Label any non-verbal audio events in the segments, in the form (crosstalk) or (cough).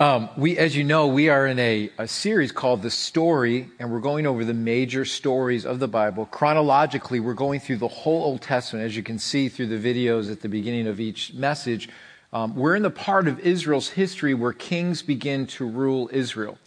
Um, we, as you know, we are in a, a series called The Story, and we're going over the major stories of the Bible. Chronologically, we're going through the whole Old Testament, as you can see through the videos at the beginning of each message. Um, we're in the part of Israel's history where kings begin to rule Israel.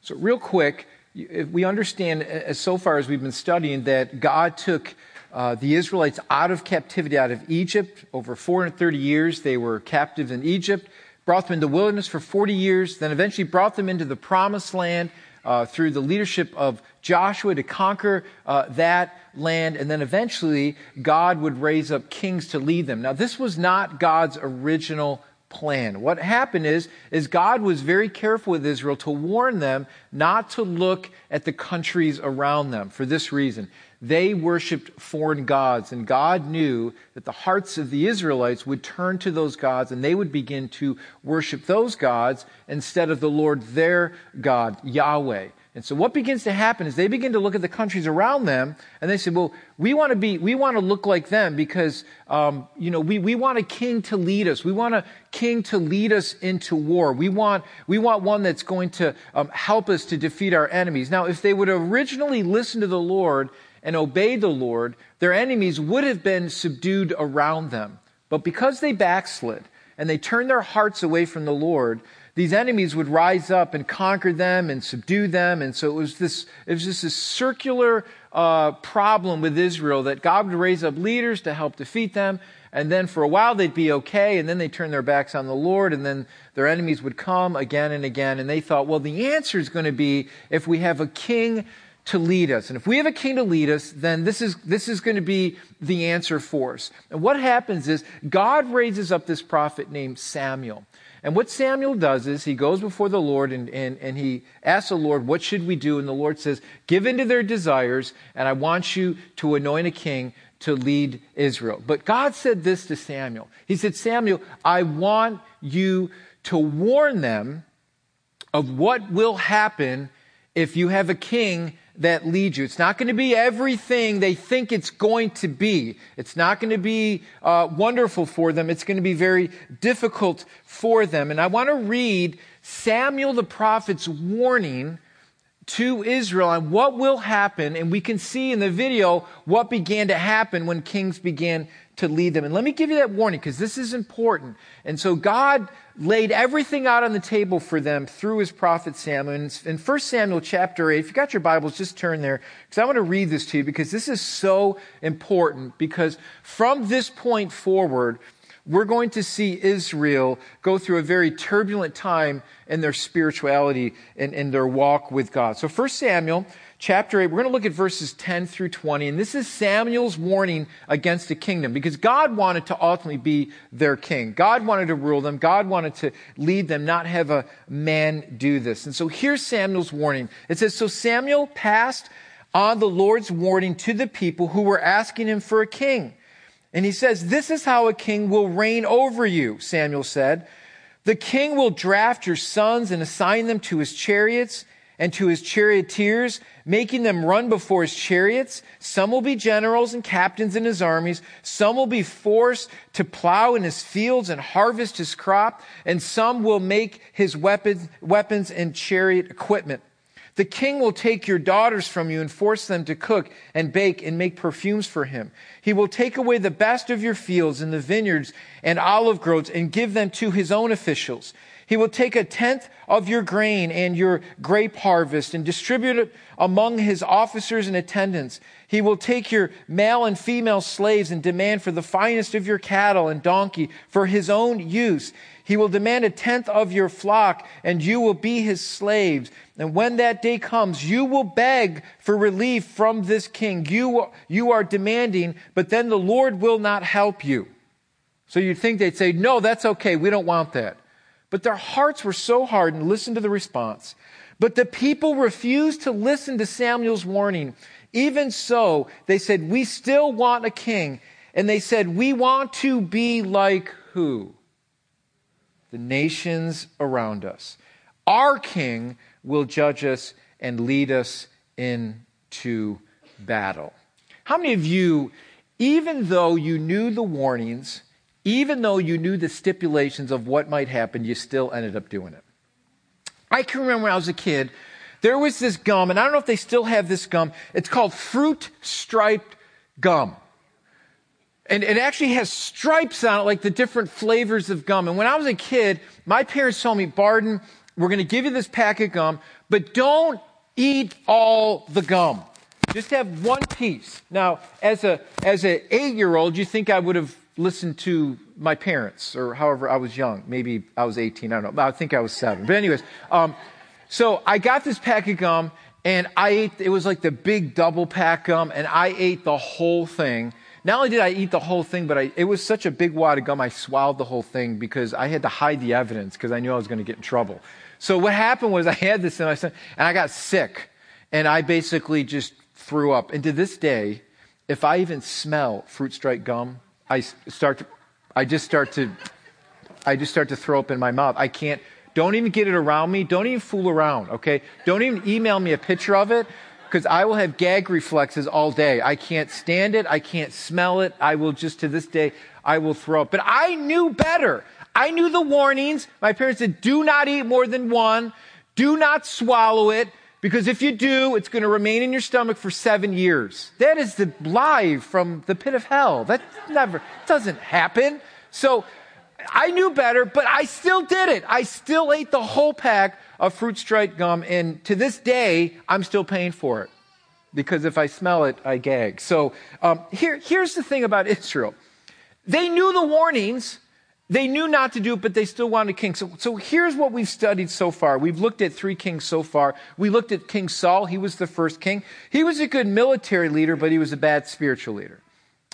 So, real quick, we understand as so far as we've been studying that God took uh, the Israelites out of captivity, out of Egypt. Over 430 years, they were captives in Egypt brought them into the wilderness for 40 years, then eventually brought them into the promised land uh, through the leadership of Joshua to conquer uh, that land, and then eventually God would raise up kings to lead them. Now, this was not God's original plan. What happened is, is God was very careful with Israel to warn them not to look at the countries around them for this reason. They worshiped foreign gods, and God knew that the hearts of the Israelites would turn to those gods and they would begin to worship those gods instead of the Lord their God, Yahweh. And so what begins to happen is they begin to look at the countries around them and they say, well, we want to be, we want to look like them because, um, you know, we, we want a king to lead us. We want a king to lead us into war. We want, we want one that's going to um, help us to defeat our enemies. Now, if they would originally listen to the Lord and obeyed the Lord, their enemies would have been subdued around them. But because they backslid and they turned their hearts away from the Lord, these enemies would rise up and conquer them and subdue them. And so it was this, it was just this circular uh, problem with Israel that God would raise up leaders to help defeat them. And then for a while they'd be okay. And then they turn their backs on the Lord. And then their enemies would come again and again. And they thought, well, the answer is going to be if we have a king to lead us. And if we have a king to lead us, then this is, this is going to be the answer for us. And what happens is God raises up this prophet named Samuel. And what Samuel does is he goes before the Lord and, and, and he asks the Lord, What should we do? And the Lord says, Give in to their desires, and I want you to anoint a king to lead Israel. But God said this to Samuel He said, Samuel, I want you to warn them of what will happen if you have a king that lead you. It's not going to be everything they think it's going to be. It's not going to be uh, wonderful for them. It's going to be very difficult for them. And I want to read Samuel the prophet's warning to Israel on what will happen. And we can see in the video what began to happen when kings began to lead them. And let me give you that warning because this is important. And so God laid everything out on the table for them through his prophet Samuel. In 1 Samuel chapter 8, if you got your Bibles, just turn there because I want to read this to you because this is so important because from this point forward, we're going to see Israel go through a very turbulent time in their spirituality and in their walk with God. So 1 Samuel chapter 8, we're going to look at verses 10 through 20. And this is Samuel's warning against the kingdom because God wanted to ultimately be their king. God wanted to rule them. God wanted to lead them, not have a man do this. And so here's Samuel's warning. It says, So Samuel passed on the Lord's warning to the people who were asking him for a king. And he says, This is how a king will reign over you, Samuel said. The king will draft your sons and assign them to his chariots and to his charioteers, making them run before his chariots. Some will be generals and captains in his armies. Some will be forced to plow in his fields and harvest his crop. And some will make his weapons, weapons and chariot equipment. The king will take your daughters from you and force them to cook and bake and make perfumes for him. He will take away the best of your fields and the vineyards and olive groves and give them to his own officials. He will take a tenth of your grain and your grape harvest and distribute it among his officers and attendants. He will take your male and female slaves and demand for the finest of your cattle and donkey for his own use. He will demand a tenth of your flock and you will be his slaves. And when that day comes, you will beg for relief from this king. You, you are demanding, but then the Lord will not help you. So you'd think they'd say, no, that's okay. We don't want that. But their hearts were so hardened. Listen to the response. But the people refused to listen to Samuel's warning. Even so, they said, We still want a king. And they said, We want to be like who? The nations around us. Our king will judge us and lead us into battle. How many of you, even though you knew the warnings, even though you knew the stipulations of what might happen, you still ended up doing it. I can remember when I was a kid, there was this gum, and I don't know if they still have this gum. It's called fruit striped gum. And it actually has stripes on it, like the different flavors of gum. And when I was a kid, my parents told me, Barden, we're going to give you this pack of gum, but don't eat all the gum. Just have one piece. Now, as a as an eight year old, you think I would have listened to my parents, or however I was young. Maybe I was 18. I don't know. I think I was seven. But anyways, um, so I got this pack of gum, and I ate. It was like the big double pack gum, and I ate the whole thing. Not only did I eat the whole thing, but I, it was such a big wad of gum, I swallowed the whole thing because I had to hide the evidence because I knew I was going to get in trouble. So what happened was I had this in my stomach, and I got sick, and I basically just threw up. And to this day, if I even smell fruit stripe gum, I start to, I just start to, I just start to throw up in my mouth. I can't, don't even get it around me. Don't even fool around, okay? Don't even email me a picture of it because I will have gag reflexes all day. I can't stand it. I can't smell it. I will just to this day, I will throw up. But I knew better. I knew the warnings. My parents said, do not eat more than one. Do not swallow it. Because if you do, it's going to remain in your stomach for seven years. That is the lie from the pit of hell. That never doesn't happen. So I knew better, but I still did it. I still ate the whole pack of fruit stripe gum, and to this day, I'm still paying for it. Because if I smell it, I gag. So um, here, here's the thing about Israel. They knew the warnings, they knew not to do it, but they still wanted a king. So, so here's what we've studied so far. We've looked at three kings so far. We looked at King Saul. He was the first king. He was a good military leader, but he was a bad spiritual leader.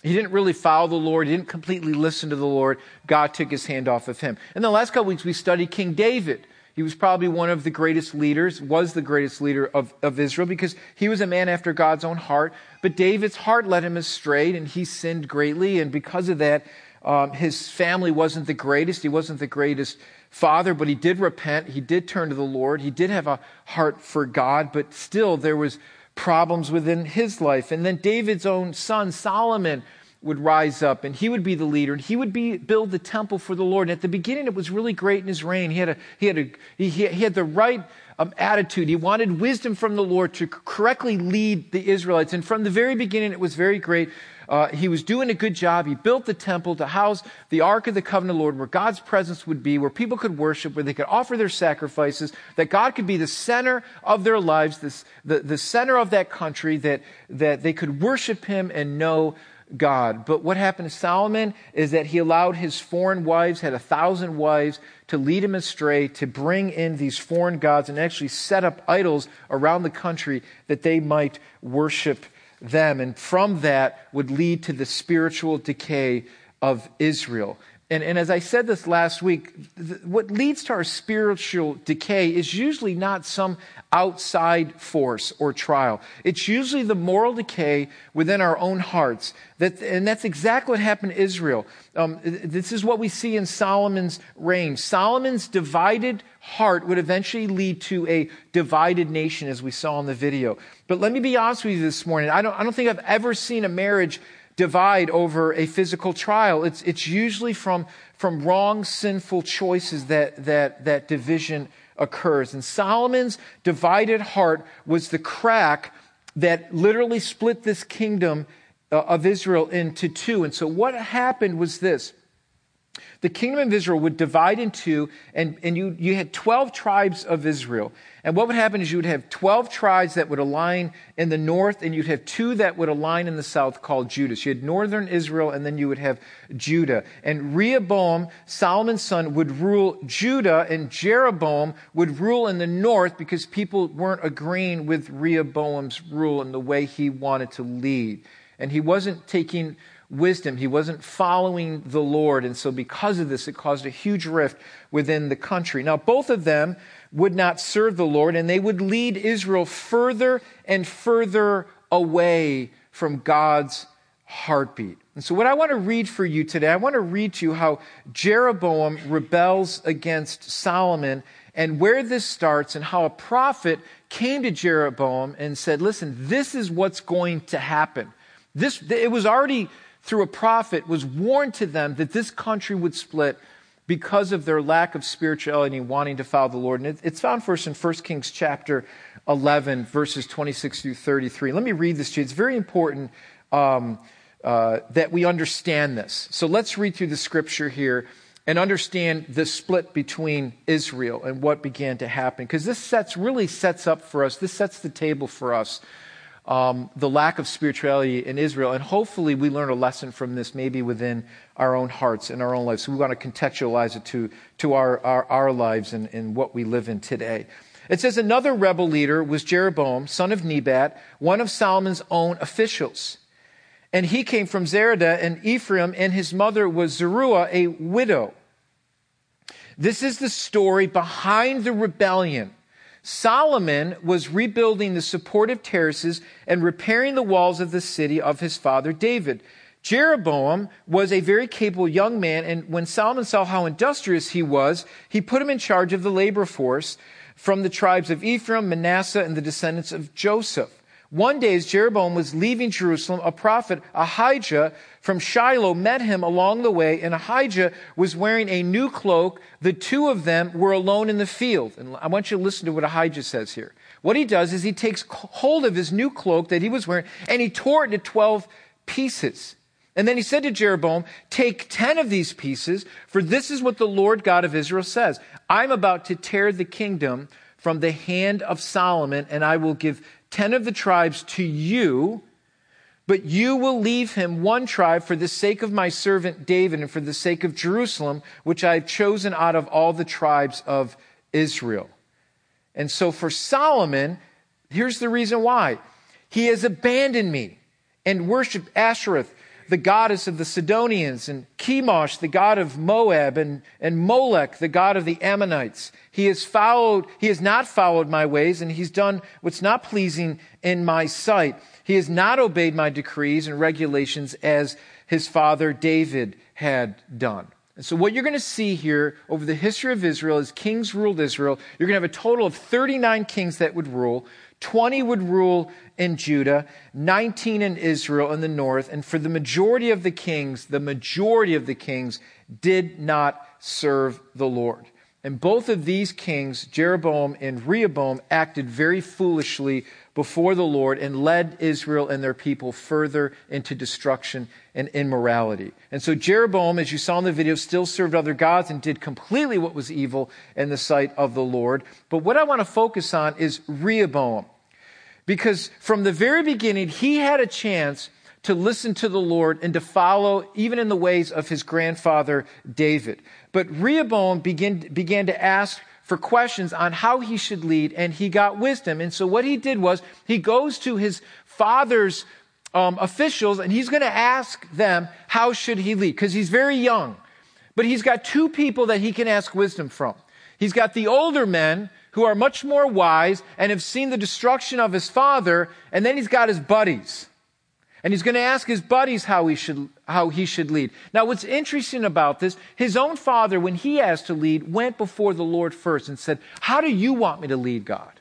He didn't really follow the Lord. He didn't completely listen to the Lord. God took his hand off of him. In the last couple weeks, we studied King David. He was probably one of the greatest leaders, was the greatest leader of, of Israel because he was a man after God's own heart. But David's heart led him astray and he sinned greatly. And because of that, um, his family wasn't the greatest. He wasn't the greatest father, but he did repent. He did turn to the Lord. He did have a heart for God, but still there was problems within his life. And then David's own son, Solomon, would rise up and he would be the leader and he would be, build the temple for the Lord. And at the beginning, it was really great in his reign. He had, a, he had, a, he, he had the right um, attitude. He wanted wisdom from the Lord to correctly lead the Israelites. And from the very beginning, it was very great. Uh, he was doing a good job. He built the temple to house the Ark of the Covenant Lord, where God's presence would be, where people could worship, where they could offer their sacrifices, that God could be the center of their lives, this, the, the center of that country, that, that they could worship Him and know God. But what happened to Solomon is that he allowed his foreign wives, had a thousand wives, to lead him astray, to bring in these foreign gods and actually set up idols around the country that they might worship them. And from that would lead to the spiritual decay of Israel. And, and as I said this last week, th- what leads to our spiritual decay is usually not some outside force or trial. It's usually the moral decay within our own hearts. That, and that's exactly what happened to Israel. Um, this is what we see in Solomon's reign. Solomon's divided heart would eventually lead to a divided nation, as we saw in the video. But let me be honest with you this morning. I don't, I don't think I've ever seen a marriage divide over a physical trial. It's, it's usually from, from wrong, sinful choices that, that, that division occurs. And Solomon's divided heart was the crack that literally split this kingdom uh, of Israel into two. And so what happened was this the kingdom of Israel would divide in two, and, and you, you had 12 tribes of Israel. And what would happen is you would have 12 tribes that would align in the north, and you'd have two that would align in the south called Judah. So you had northern Israel, and then you would have Judah. And Rehoboam, Solomon's son, would rule Judah, and Jeroboam would rule in the north because people weren't agreeing with Rehoboam's rule and the way he wanted to lead. And he wasn't taking wisdom. He wasn't following the Lord. And so, because of this, it caused a huge rift within the country. Now, both of them would not serve the Lord, and they would lead Israel further and further away from God's heartbeat. And so, what I want to read for you today, I want to read to you how Jeroboam rebels against Solomon and where this starts, and how a prophet came to Jeroboam and said, Listen, this is what's going to happen. This, it was already through a prophet was warned to them that this country would split because of their lack of spirituality and wanting to follow the Lord. And it's found us in 1 Kings chapter 11, verses 26 through 33. Let me read this to you. It's very important um, uh, that we understand this. So let's read through the scripture here and understand the split between Israel and what began to happen. Because this sets, really sets up for us, this sets the table for us um, the lack of spirituality in Israel. And hopefully, we learn a lesson from this, maybe within our own hearts and our own lives. So, we want to contextualize it to, to our, our, our lives and, and what we live in today. It says another rebel leader was Jeroboam, son of Nebat, one of Solomon's own officials. And he came from Zereda and Ephraim, and his mother was Zeruiah, a widow. This is the story behind the rebellion Solomon was rebuilding the supportive terraces and repairing the walls of the city of his father David. Jeroboam was a very capable young man, and when Solomon saw how industrious he was, he put him in charge of the labor force from the tribes of Ephraim, Manasseh, and the descendants of Joseph. One day, as Jeroboam was leaving Jerusalem, a prophet, Ahijah from Shiloh, met him along the way, and Ahijah was wearing a new cloak. The two of them were alone in the field. And I want you to listen to what Ahijah says here. What he does is he takes hold of his new cloak that he was wearing, and he tore it into 12 pieces. And then he said to Jeroboam, Take 10 of these pieces, for this is what the Lord God of Israel says I'm about to tear the kingdom from the hand of Solomon, and I will give ten of the tribes to you, but you will leave him one tribe for the sake of my servant David and for the sake of Jerusalem, which I have chosen out of all the tribes of Israel. And so for Solomon, here's the reason why. He has abandoned me and worshiped Ashtoreth the goddess of the Sidonians, and Chemosh, the god of Moab, and, and Molech, the god of the Ammonites. He has followed, he has not followed my ways, and he's done what's not pleasing in my sight. He has not obeyed my decrees and regulations as his father David had done. And so what you're going to see here over the history of Israel is kings ruled Israel. You're going to have a total of 39 kings that would rule. 20 would rule in Judah, 19 in Israel in the north. And for the majority of the kings, the majority of the kings did not serve the Lord. And both of these kings, Jeroboam and Rehoboam, acted very foolishly before the Lord and led Israel and their people further into destruction and immorality. And so Jeroboam, as you saw in the video, still served other gods and did completely what was evil in the sight of the Lord. But what I want to focus on is Rehoboam. Because from the very beginning, he had a chance to listen to the Lord and to follow even in the ways of his grandfather David. But Rehoboam began, began to ask for questions on how he should lead, and he got wisdom. And so what he did was he goes to his father's um, officials and he's going to ask them how should he lead because he's very young. But he's got two people that he can ask wisdom from. He's got the older men who are much more wise and have seen the destruction of his father, and then he's got his buddies. And he's going to ask his buddies how he should, how he should lead. Now, what's interesting about this, his own father, when he asked to lead, went before the Lord first and said, How do you want me to lead, God?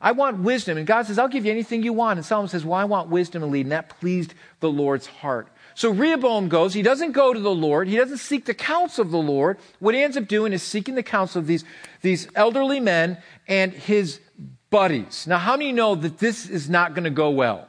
I want wisdom. And God says, I'll give you anything you want. And Solomon says, Well, I want wisdom to lead. And that pleased the Lord's heart. So Rehoboam goes. He doesn't go to the Lord. He doesn't seek the counsel of the Lord. What he ends up doing is seeking the counsel of these, these elderly men and his buddies. Now, how many know that this is not going to go well?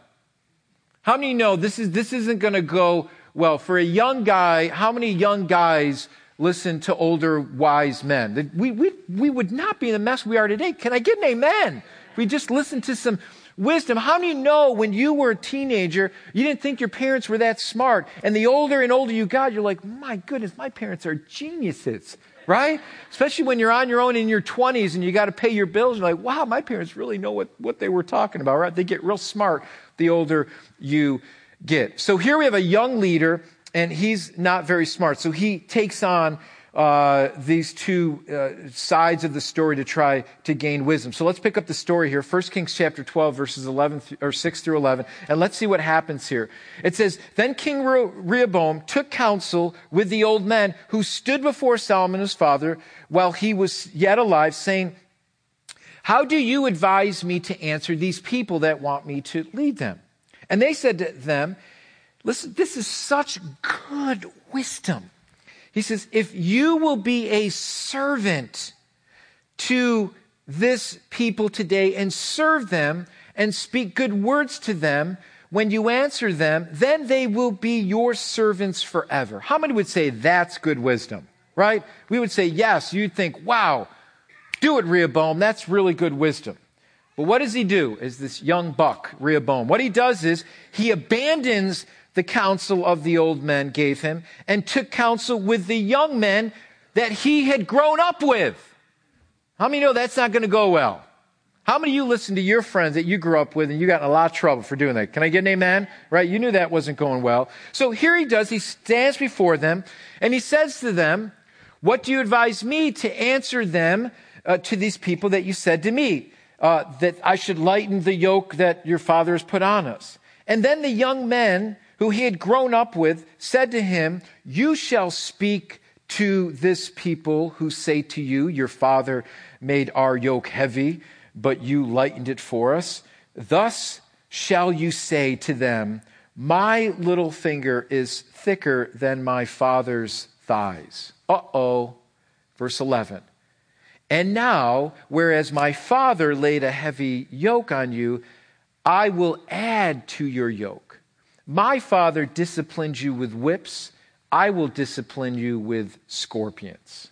How many know this, is, this isn't going to go well? For a young guy, how many young guys listen to older wise men? We, we, we would not be in the mess we are today. Can I get an amen? We just listen to some wisdom. How many know when you were a teenager, you didn't think your parents were that smart? And the older and older you got, you're like, my goodness, my parents are geniuses right? Especially when you're on your own in your 20s and you got to pay your bills. You're like, wow, my parents really know what, what they were talking about, right? They get real smart the older you get. So here we have a young leader, and he's not very smart. So he takes on uh, these two uh, sides of the story to try to gain wisdom. So let's pick up the story here. 1 Kings chapter 12, verses 11 th- or 6 through 11, and let's see what happens here. It says, Then King Rehoboam took counsel with the old men who stood before Solomon his father while he was yet alive, saying, How do you advise me to answer these people that want me to lead them? And they said to them, Listen, this is such good wisdom. He says, if you will be a servant to this people today and serve them and speak good words to them, when you answer them, then they will be your servants forever. How many would say that's good wisdom? Right? We would say yes. You'd think, wow, do it, Rehoboam. That's really good wisdom. But what does he do? Is this young buck, Rehoboam? What he does is he abandons the counsel of the old men gave him and took counsel with the young men that he had grown up with. How many know that's not going to go well? How many of you listen to your friends that you grew up with and you got in a lot of trouble for doing that? Can I get an amen? Right? You knew that wasn't going well. So here he does. He stands before them and he says to them, What do you advise me to answer them uh, to these people that you said to me? Uh, that I should lighten the yoke that your father has put on us. And then the young men who he had grown up with, said to him, You shall speak to this people who say to you, Your father made our yoke heavy, but you lightened it for us. Thus shall you say to them, My little finger is thicker than my father's thighs. Uh oh. Verse 11. And now, whereas my father laid a heavy yoke on you, I will add to your yoke. My father disciplined you with whips. I will discipline you with scorpions.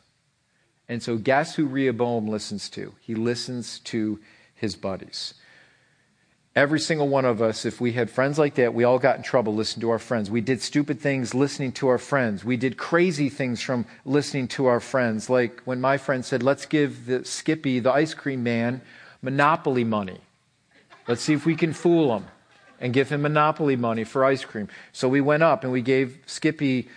And so, guess who Rehoboam listens to? He listens to his buddies. Every single one of us, if we had friends like that, we all got in trouble listening to our friends. We did stupid things listening to our friends. We did crazy things from listening to our friends. Like when my friend said, Let's give the Skippy, the ice cream man, monopoly money. Let's see if we can fool him and give him monopoly money for ice cream. So we went up and we gave Skippy,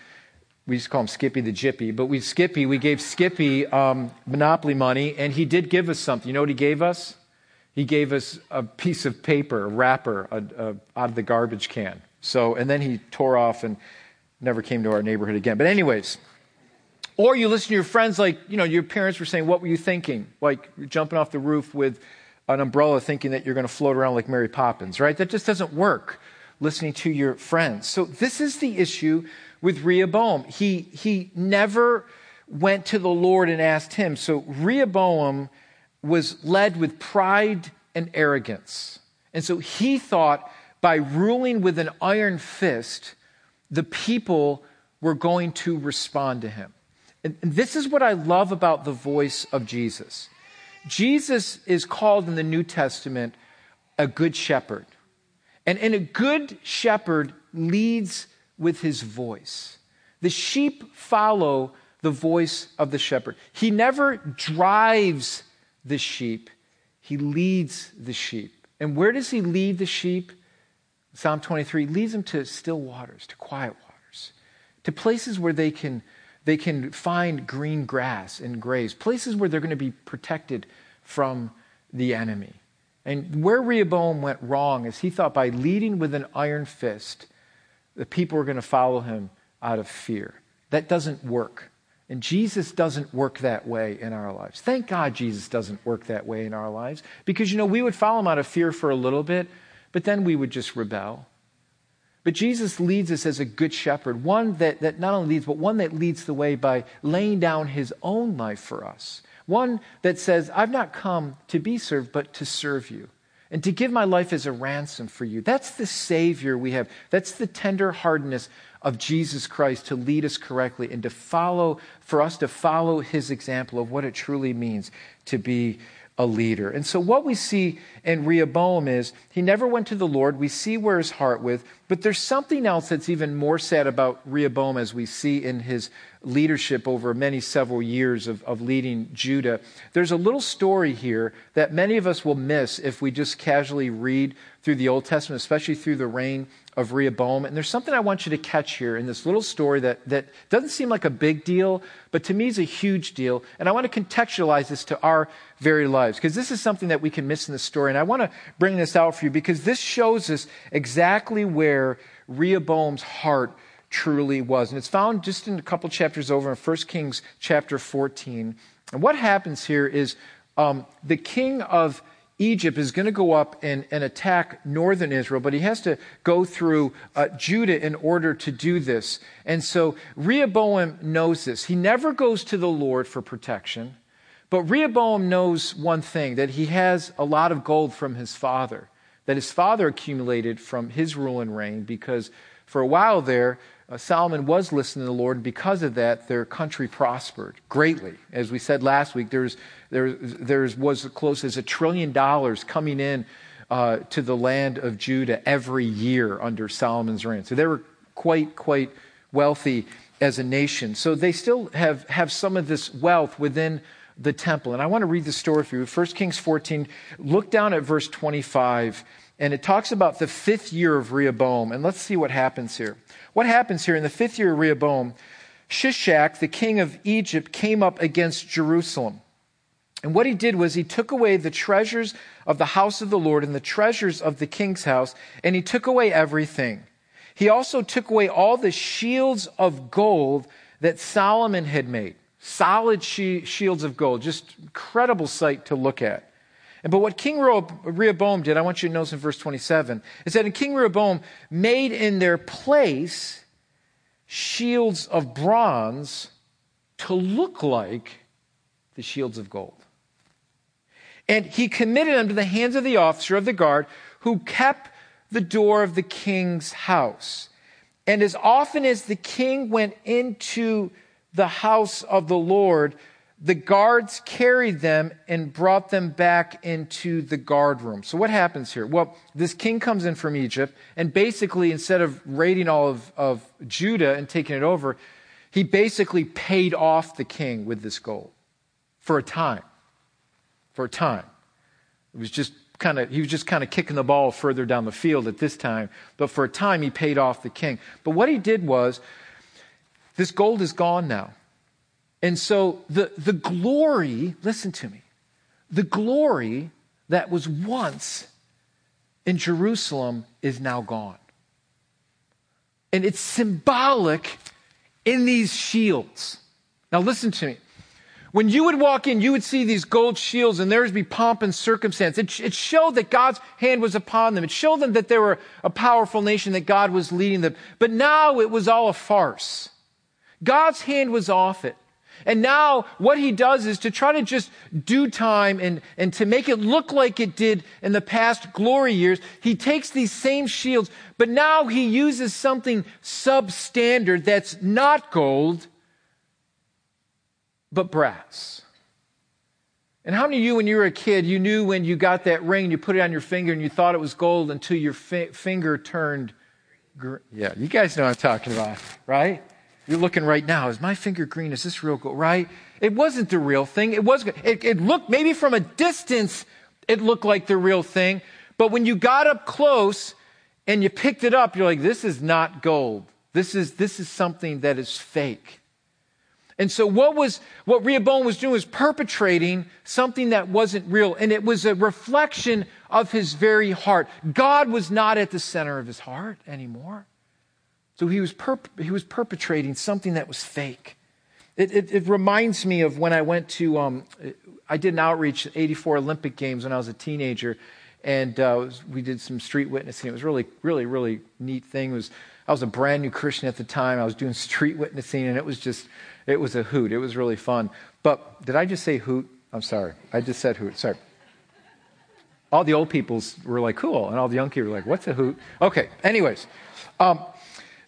we used to call him Skippy the Jippy, but we Skippy, we gave Skippy um, monopoly money, and he did give us something. You know what he gave us? He gave us a piece of paper, a wrapper, a, a, out of the garbage can. So, and then he tore off and never came to our neighborhood again. But anyways, or you listen to your friends like, you know, your parents were saying, what were you thinking? Like jumping off the roof with an umbrella thinking that you're going to float around like Mary Poppins, right? That just doesn't work listening to your friends. So this is the issue with Rehoboam. He, he never went to the Lord and asked him. So Rehoboam was led with pride and arrogance. And so he thought by ruling with an iron fist, the people were going to respond to him. And this is what I love about the voice of Jesus. Jesus is called in the New Testament a good shepherd. And, and a good shepherd leads with his voice. The sheep follow the voice of the shepherd. He never drives the sheep, he leads the sheep. And where does he lead the sheep? Psalm 23 leads them to still waters, to quiet waters, to places where they can they can find green grass and graze, places where they're going to be protected from the enemy. And where Rehoboam went wrong is he thought by leading with an iron fist, the people were going to follow him out of fear. That doesn't work. And Jesus doesn't work that way in our lives. Thank God Jesus doesn't work that way in our lives because, you know, we would follow him out of fear for a little bit, but then we would just rebel. But Jesus leads us as a good shepherd, one that, that not only leads, but one that leads the way by laying down his own life for us. One that says, I've not come to be served, but to serve you and to give my life as a ransom for you. That's the Savior we have. That's the tender hardness of Jesus Christ to lead us correctly and to follow, for us to follow his example of what it truly means to be a leader. And so what we see in Rehoboam is he never went to the Lord. We see where his heart was, but there's something else that's even more sad about Rehoboam as we see in his leadership over many several years of, of leading Judah. There's a little story here that many of us will miss if we just casually read through the Old Testament, especially through the reign of Rehoboam. And there's something I want you to catch here in this little story that, that doesn't seem like a big deal, but to me is a huge deal. And I want to contextualize this to our very lives because this is something that we can miss in the story. And I want to bring this out for you because this shows us exactly where Rehoboam's heart truly was. And it's found just in a couple chapters over in 1 Kings chapter 14. And what happens here is um, the king of Egypt is going to go up and, and attack northern Israel, but he has to go through uh, Judah in order to do this. And so Rehoboam knows this. He never goes to the Lord for protection, but Rehoboam knows one thing that he has a lot of gold from his father, that his father accumulated from his rule and reign, because for a while there, uh, Solomon was listening to the Lord, and because of that, their country prospered greatly. As we said last week, there, there was as close as a trillion dollars coming in uh, to the land of Judah every year under Solomon's reign. So they were quite, quite wealthy as a nation. So they still have, have some of this wealth within the temple. And I want to read the story for you. 1 Kings 14, look down at verse 25, and it talks about the fifth year of Rehoboam. And let's see what happens here. What happens here in the fifth year of Rehoboam? Shishak, the king of Egypt, came up against Jerusalem. And what he did was he took away the treasures of the house of the Lord and the treasures of the king's house, and he took away everything. He also took away all the shields of gold that Solomon had made. Solid shields of gold. Just incredible sight to look at. But what King Rehoboam did, I want you to notice in verse 27, is that in King Rehoboam made in their place shields of bronze to look like the shields of gold. And he committed them to the hands of the officer of the guard who kept the door of the king's house. And as often as the king went into the house of the Lord, the guards carried them and brought them back into the guard room. So what happens here? Well, this king comes in from Egypt, and basically, instead of raiding all of, of Judah and taking it over, he basically paid off the king with this gold for a time. For a time. It was just kind of, he was just kind of kicking the ball further down the field at this time, but for a time he paid off the king. But what he did was, this gold is gone now. And so the, the glory, listen to me, the glory that was once in Jerusalem is now gone. And it's symbolic in these shields. Now, listen to me. When you would walk in, you would see these gold shields, and there would be pomp and circumstance. It, it, showed that God's hand was upon them. It showed them that they were a powerful nation, that God was leading them. But now it was all a farce. God's hand was off it. And now what he does is to try to just do time and, and to make it look like it did in the past glory years, he takes these same shields, but now he uses something substandard that's not gold, but brass. And how many of you, when you were a kid, you knew when you got that ring, you put it on your finger and you thought it was gold until your fi- finger turned? Yeah, you guys know what I'm talking about, right? You're looking right now. Is my finger green? Is this real gold? Right? It wasn't the real thing. It was. It, it looked maybe from a distance. It looked like the real thing, but when you got up close and you picked it up, you're like, "This is not gold. This is this is something that is fake." And so what was what Rehoboam was doing was perpetrating something that wasn't real, and it was a reflection of his very heart. God was not at the center of his heart anymore. So he was, perp- he was perpetrating something that was fake. It, it, it reminds me of when I went to, um, I did an outreach at 84 Olympic Games when I was a teenager, and uh, was, we did some street witnessing. It was really, really, really neat thing. It was, I was a brand new Christian at the time. I was doing street witnessing, and it was just, it was a hoot. It was really fun. But did I just say hoot? I'm sorry. I just said hoot. Sorry. All the old peoples were like, cool. And all the young people were like, what's a hoot? Okay. Anyways. Um,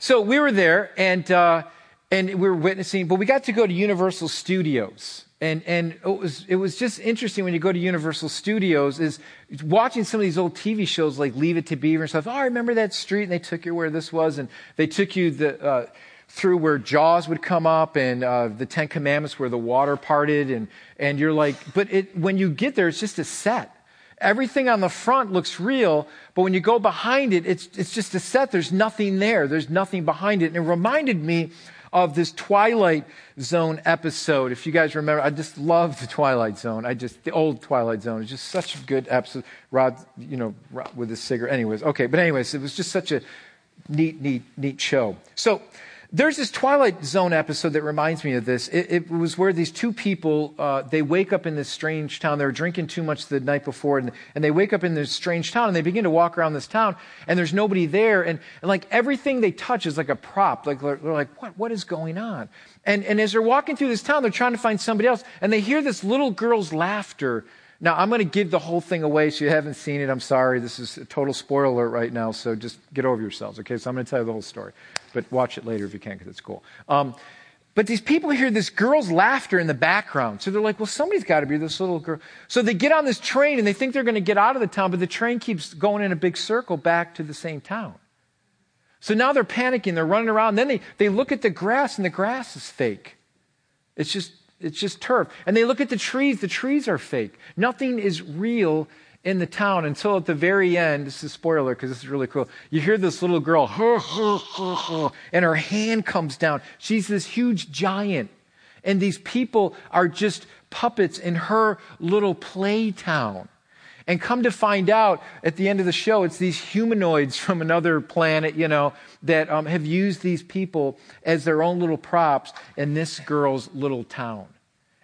so we were there and, uh, and we were witnessing, but we got to go to Universal Studios. And, and it, was, it was just interesting when you go to Universal Studios is watching some of these old TV shows like Leave It to Beaver and stuff. Oh, I remember that street and they took you where this was and they took you the, uh, through where Jaws would come up and uh, the Ten Commandments where the water parted and, and you're like, but it, when you get there, it's just a set. Everything on the front looks real, but when you go behind it, it's, it's just a set. There's nothing there. There's nothing behind it. And it reminded me of this Twilight Zone episode. If you guys remember, I just love the Twilight Zone. I just, the old Twilight Zone is just such a good episode. Rod, you know, with his cigarette. Anyways, okay. But anyways, it was just such a neat, neat, neat show. So There's this Twilight Zone episode that reminds me of this. It, it was where these two people, uh, they wake up in this strange town. They were drinking too much the night before, and, and they wake up in this strange town, and they begin to walk around this town, and there's nobody there, and, and like everything they touch is like a prop. Like they're, they're like, what, what is going on? And, and as they're walking through this town, they're trying to find somebody else, and they hear this little girl's laughter now, I'm going to give the whole thing away so you haven't seen it. I'm sorry. This is a total spoiler alert right now, so just get over yourselves, okay? So I'm going to tell you the whole story. But watch it later if you can, because it's cool. Um, but these people hear this girl's laughter in the background. So they're like, well, somebody's got to be this little girl. So they get on this train and they think they're going to get out of the town, but the train keeps going in a big circle back to the same town. So now they're panicking. They're running around. Then they, they look at the grass and the grass is fake. It's just it's just turf. And they look at the trees, the trees are fake. Nothing is real in the town until at the very end, this is a spoiler because this is really cool. You hear this little girl, (laughs) and her hand comes down. She's this huge giant. And these people are just puppets in her little play town. And come to find out at the end of the show, it's these humanoids from another planet, you know, that um, have used these people as their own little props in this girl's little town.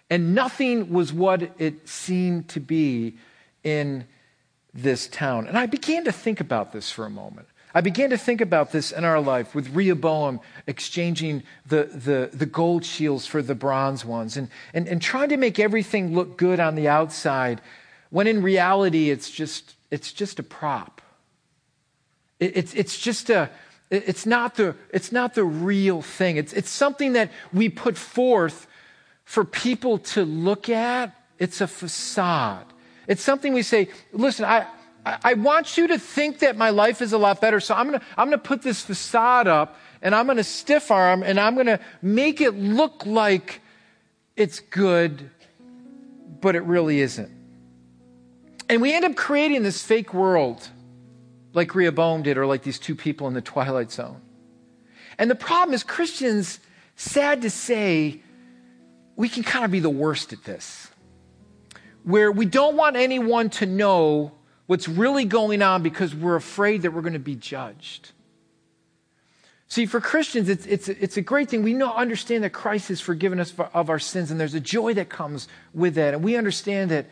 And nothing was what it seemed to be in this town. And I began to think about this for a moment. I began to think about this in our life with Rehoboam exchanging the, the, the gold shields for the bronze ones and, and, and trying to make everything look good on the outside when in reality it's just, it's just a prop. It, it's, it's just a, it's not the, it's not the real thing. It's, it's something that we put forth for people to look at. It's a facade. It's something we say, listen, I, I want you to think that my life is a lot better. So I'm to, I'm to put this facade up and I'm to stiff arm and I'm to make it look like it's good, but it really isn't. And we end up creating this fake world like Rehoboam did or like these two people in the Twilight Zone. And the problem is, Christians, sad to say, we can kind of be the worst at this, where we don't want anyone to know what's really going on because we're afraid that we're going to be judged. See, for Christians, it's, it's, it's a great thing. We know, understand that Christ has forgiven us of our sins, and there's a joy that comes with that. And we understand that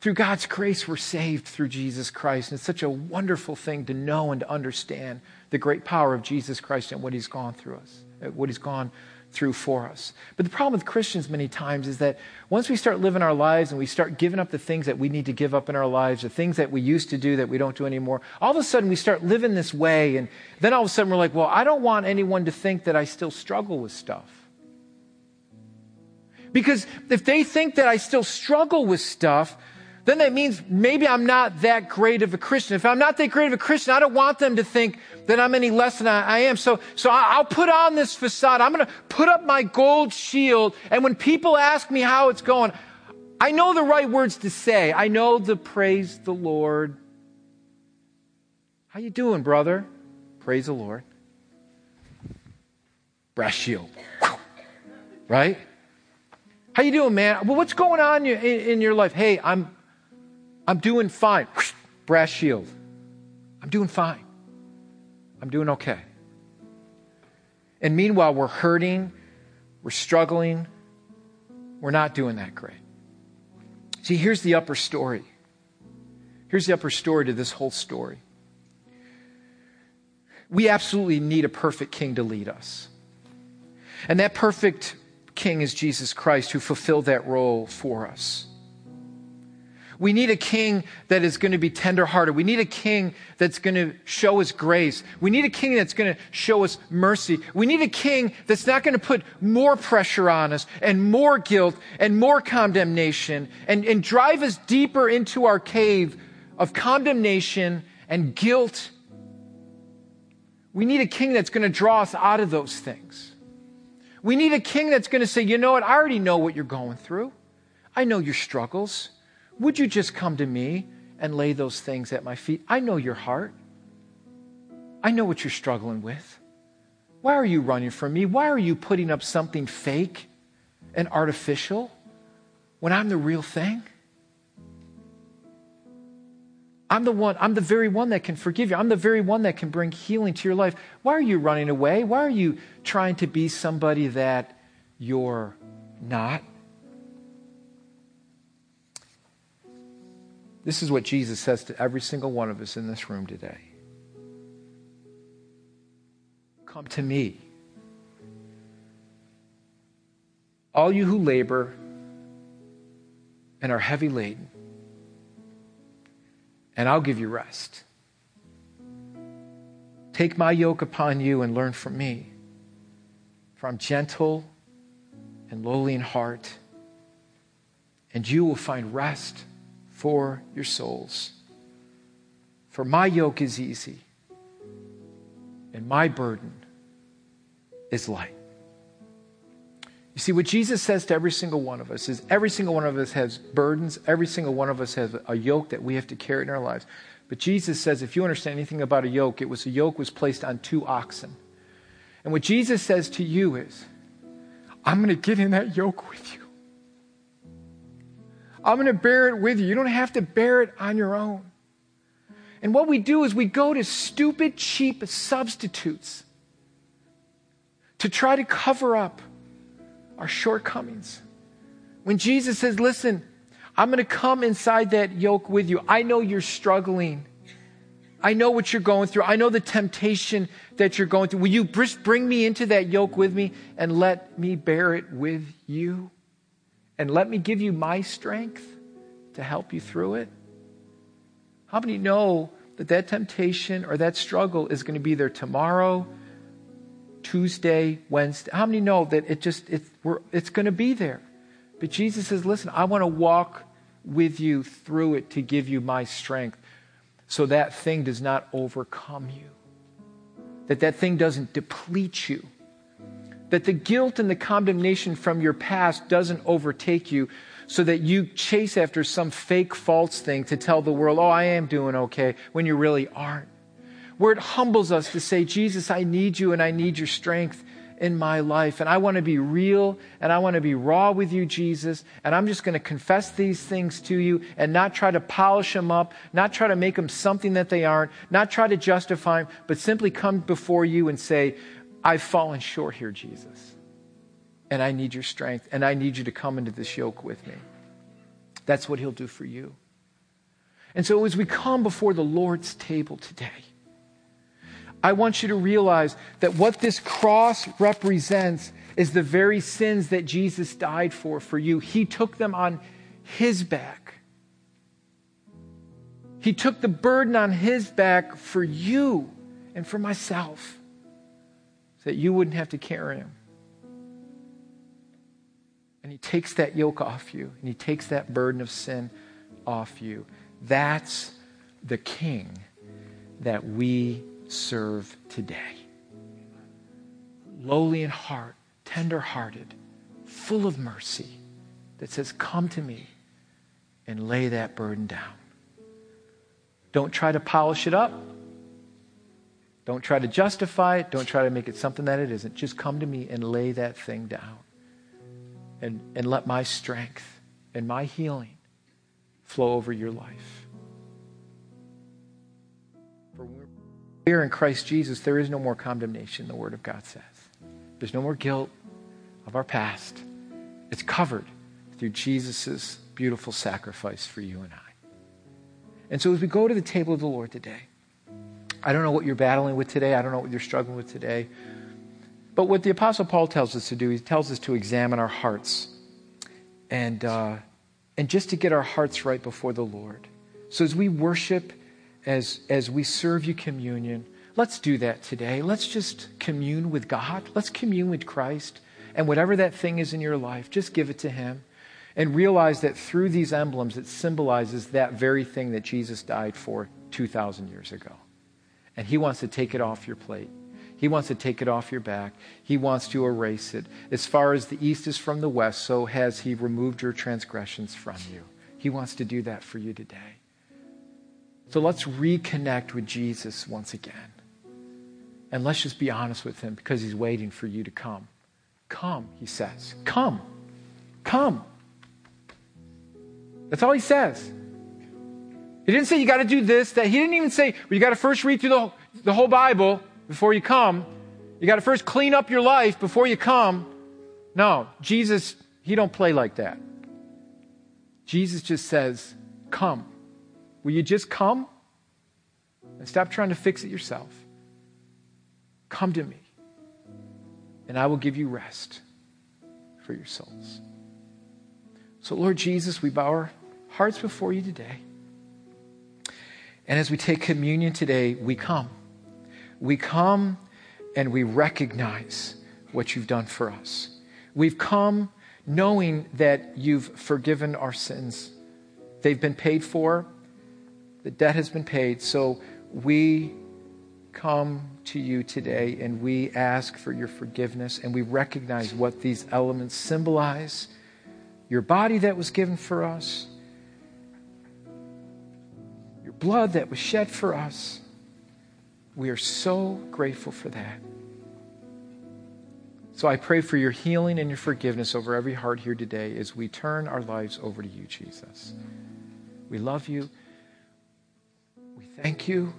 through God's grace, we're saved through Jesus Christ. And it's such a wonderful thing to know and to understand the great power of Jesus Christ and what he's gone through us, uh, what he's gone through for us. But the problem with Christians many times is that once we start living our lives and we start giving up the things that we need to give up in our lives, the things that we used to do that we don't do anymore, all of a sudden we start living this way. And then all of a sudden we're like, well, I don't want anyone to think that I still struggle with stuff. Because if they think that I still struggle with stuff, then that means maybe I'm not that great of a Christian. If I'm not that great of a Christian, I don't want them to think that I'm any less than I, am. So, so I'll put on this facade. I'm going to put up my gold shield. And when people ask me how it's going, I know the right words to say. I know the praise the Lord. How you doing, brother? Praise the Lord. Brass shield. Right? How you doing, man? Well, what's going on in, in your life? Hey, I'm I'm doing fine. Brass shield. I'm doing fine. I'm doing okay. And meanwhile, we're hurting, we're struggling, we're not doing that great. See, here's the upper story. Here's the upper story to this whole story. We absolutely need a perfect king to lead us. And that perfect king is Jesus Christ, who fulfilled that role for us. We need a king that is going to be tenderhearted. We need a king that's going to show us grace. We need a king that's going to show us mercy. We need a king that's not going to put more pressure on us and more guilt and more condemnation and, and drive us deeper into our cave of condemnation and guilt. We need a king that's going to draw us out of those things. We need a king that's going to say, you know what? I already know what you're going through. I know your struggles. Would you just come to me and lay those things at my feet? I know your heart. I know what you're struggling with. Why are you running from me? Why are you putting up something fake and artificial when I'm the real thing? I'm the one, I'm the very one that can forgive you. I'm the very one that can bring healing to your life. Why are you running away? Why are you trying to be somebody that you're not? This is what Jesus says to every single one of us in this room today. Come to me. All you who labor and are heavy laden and I'll give you rest. Take my yoke upon you and learn from me, for I'm gentle and lowly in heart, and you will find rest for your souls. For my yoke is easy, and my burden is light. You see, what Jesus says to every single one of us is every single one of us has burdens, every single one of us has a yoke that we have to carry in our lives. But Jesus says, if you understand anything about a yoke, it was a yoke was placed on two oxen. And what Jesus says to you is, I'm going to get in that yoke with you. I'm going to bear it with you. You don't have to bear it on your own. And what we do is we go to stupid, cheap substitutes to try to cover up our shortcomings. When Jesus says, Listen, I'm going to come inside that yoke with you. I know you're struggling. I know what you're going through. I know the temptation that you're going through. Will you bring me into that yoke with me and let me bear it with you? And let me give you my strength to help you through it? How many know that that temptation or that struggle is going to be there tomorrow, Tuesday, Wednesday. How many know that it just it's, it's going to be there? But Jesus says, "Listen, I want to walk with you through it to give you my strength, so that thing does not overcome you, that that thing doesn't deplete you." That the guilt and the condemnation from your past doesn't overtake you, so that you chase after some fake false thing to tell the world, oh, I am doing okay, when you really aren't where it humbles us to say, Jesus, I need you and I need your strength in my life. And I want to be real and I want to be raw with you, Jesus. And I'm just going to confess these things to you and not try to polish them up, not try to make them something that they aren't, not try to justify them, but simply come before you and say, I've fallen short here, Jesus. And I need your strength and I need you to come into this yoke with me. That's what he'll do for you. And so as we come before the Lord's table today, I want you to realize that what this cross represents is the very sins that Jesus died for for you. He took them on his back. He took the burden on his back for you and for myself so that you wouldn't have to carry him. And he takes that yoke off you, and he takes that burden of sin off you. That's the king that we serve today. Lowly in heart, tender hearted, full of mercy, that says, Come to me and lay that burden down. Don't try to polish it up. Don't try to justify it. Don't try to make it something that it isn't. Just come to me and lay that thing down. And, and let my strength and my healing flow over your life. For here in Christ Jesus, there is no more condemnation, the Word of God says. There's no more guilt of our past. It's covered through Jesus' beautiful sacrifice for you and I. And so as we go to the table of the Lord today, I don't know what you're battling with today. I don't know what you're struggling with today. But what the Apostle Paul tells us to do, he tells us to examine our hearts and, uh, and just to get our hearts right before the Lord. So as we worship as, as we serve you communion, let's do that today. Let's just commune with God. Let's commune with Christ. And whatever that thing is in your life, just give it to Him. And realize that through these emblems, it symbolizes that very thing that Jesus died for 2,000 years ago. And He wants to take it off your plate. He wants to take it off your back. He wants to erase it. As far as the east is from the west, so has He removed your transgressions from you. He wants to do that for you today. So let's reconnect with Jesus once again. And let's just be honest with him because he's waiting for you to come. Come, he says. Come. Come. That's all he says. He didn't say you got to do this, that. He didn't even say, well, you got to first read through the, the whole Bible before you come. You got to first clean up your life before you come. No, Jesus, he don't play like that. Jesus just says, come. Will you just come? And stop trying to fix it yourself. Come to me, and I will give you rest for your souls. So, Lord Jesus, we bow our hearts before you today. And as we take communion today, we come. We come and we recognize what you've done for us. We've come knowing that you've forgiven our sins. They've been paid for, the debt has been paid. So we come to you today and we ask for your forgiveness and we recognize what these elements symbolize your body that was given for us, blood that was shed for us. We are so grateful for that. So I pray for your healing and your forgiveness over every heart here today as we turn our lives over to you, Jesus. We love you. We thank you.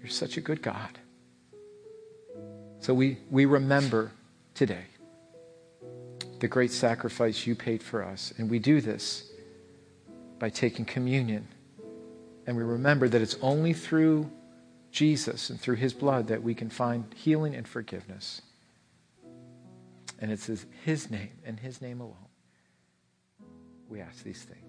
You're such a good God. So we, we remember today the great sacrifice you paid for us. And we do this by taking communion. And we remember that it's only through Jesus and through his blood that we can find healing and forgiveness. And it says his name and his name alone. We ask these things.